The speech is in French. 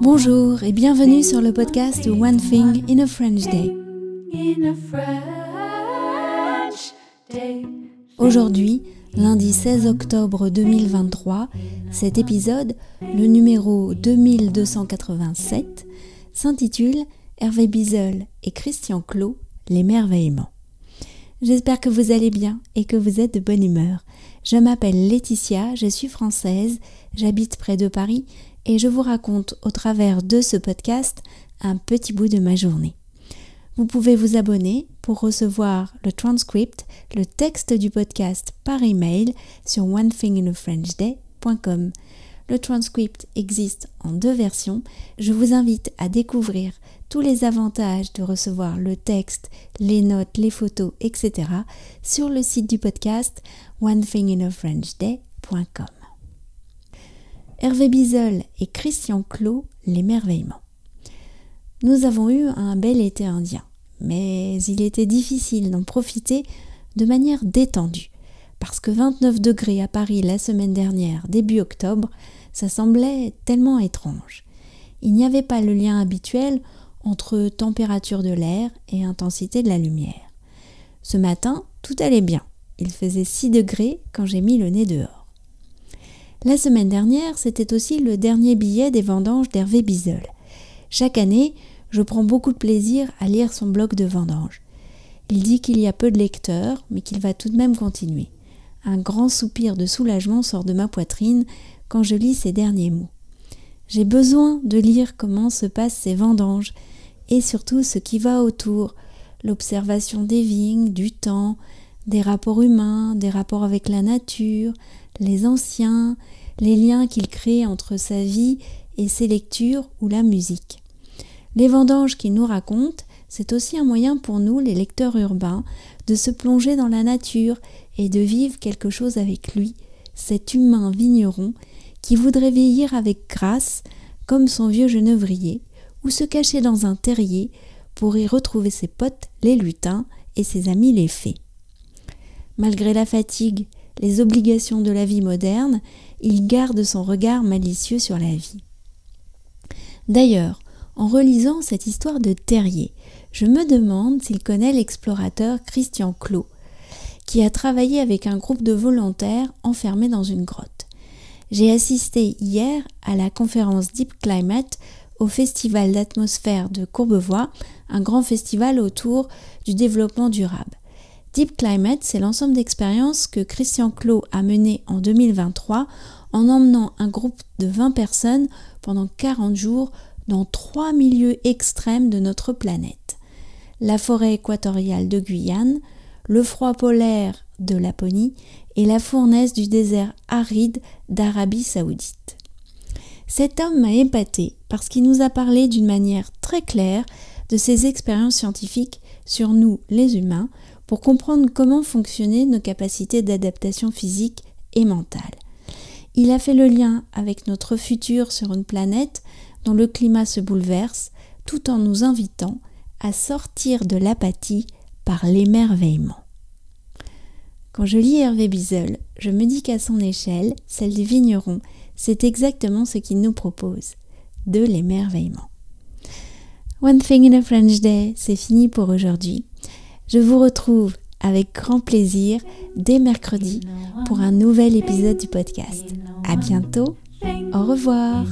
Bonjour et bienvenue sur le podcast One Thing in a French Day. Aujourd'hui, lundi 16 octobre 2023, cet épisode, le numéro 2287, s'intitule Hervé Bizel et Christian Clot, l'émerveillement. J'espère que vous allez bien et que vous êtes de bonne humeur. Je m'appelle Laetitia, je suis française, j'habite près de Paris et je vous raconte au travers de ce podcast un petit bout de ma journée. Vous pouvez vous abonner pour recevoir le transcript, le texte du podcast par email sur onethinginafrenchday.com. Le transcript existe en deux versions. Je vous invite à découvrir tous les avantages de recevoir le texte, les notes, les photos, etc. sur le site du podcast onethinginafrenchday.com. Hervé Bizel et Christian Clot, l'émerveillement. Nous avons eu un bel été indien, mais il était difficile d'en profiter de manière détendue, parce que 29 degrés à Paris la semaine dernière, début octobre, ça semblait tellement étrange. Il n'y avait pas le lien habituel entre température de l'air et intensité de la lumière. Ce matin, tout allait bien. Il faisait 6 degrés quand j'ai mis le nez dehors. La semaine dernière, c'était aussi le dernier billet des vendanges d'Hervé Bizel. Chaque année, je prends beaucoup de plaisir à lire son blog de vendanges. Il dit qu'il y a peu de lecteurs, mais qu'il va tout de même continuer. Un grand soupir de soulagement sort de ma poitrine quand je lis ces derniers mots. J'ai besoin de lire comment se passent ces vendanges et surtout ce qui va autour, l'observation des vignes, du temps, des rapports humains, des rapports avec la nature, les anciens, les liens qu'il crée entre sa vie et ses lectures ou la musique. Les vendanges qu'il nous raconte, c'est aussi un moyen pour nous, les lecteurs urbains, de se plonger dans la nature et de vivre quelque chose avec lui, cet humain vigneron qui voudrait vieillir avec grâce, comme son vieux genevrier, ou se cacher dans un terrier pour y retrouver ses potes les lutins et ses amis les fées. Malgré la fatigue les obligations de la vie moderne, il garde son regard malicieux sur la vie. D'ailleurs, en relisant cette histoire de terrier, je me demande s'il connaît l'explorateur Christian Clot, qui a travaillé avec un groupe de volontaires enfermés dans une grotte. J'ai assisté hier à la conférence Deep Climate au Festival d'atmosphère de Courbevoie, un grand festival autour du développement durable. Deep Climate, c'est l'ensemble d'expériences que Christian Clot a menées en 2023 en emmenant un groupe de 20 personnes pendant 40 jours dans trois milieux extrêmes de notre planète. La forêt équatoriale de Guyane, le froid polaire de Laponie et la fournaise du désert aride d'Arabie saoudite. Cet homme m'a épaté parce qu'il nous a parlé d'une manière très claire de ses expériences scientifiques sur nous les humains, pour comprendre comment fonctionnaient nos capacités d'adaptation physique et mentale. Il a fait le lien avec notre futur sur une planète dont le climat se bouleverse, tout en nous invitant à sortir de l'apathie par l'émerveillement. Quand je lis Hervé Bizel, je me dis qu'à son échelle, celle du vigneron, c'est exactement ce qu'il nous propose, de l'émerveillement. One Thing in a French Day, c'est fini pour aujourd'hui. Je vous retrouve avec grand plaisir dès mercredi pour un nouvel épisode du podcast. À bientôt. Au revoir.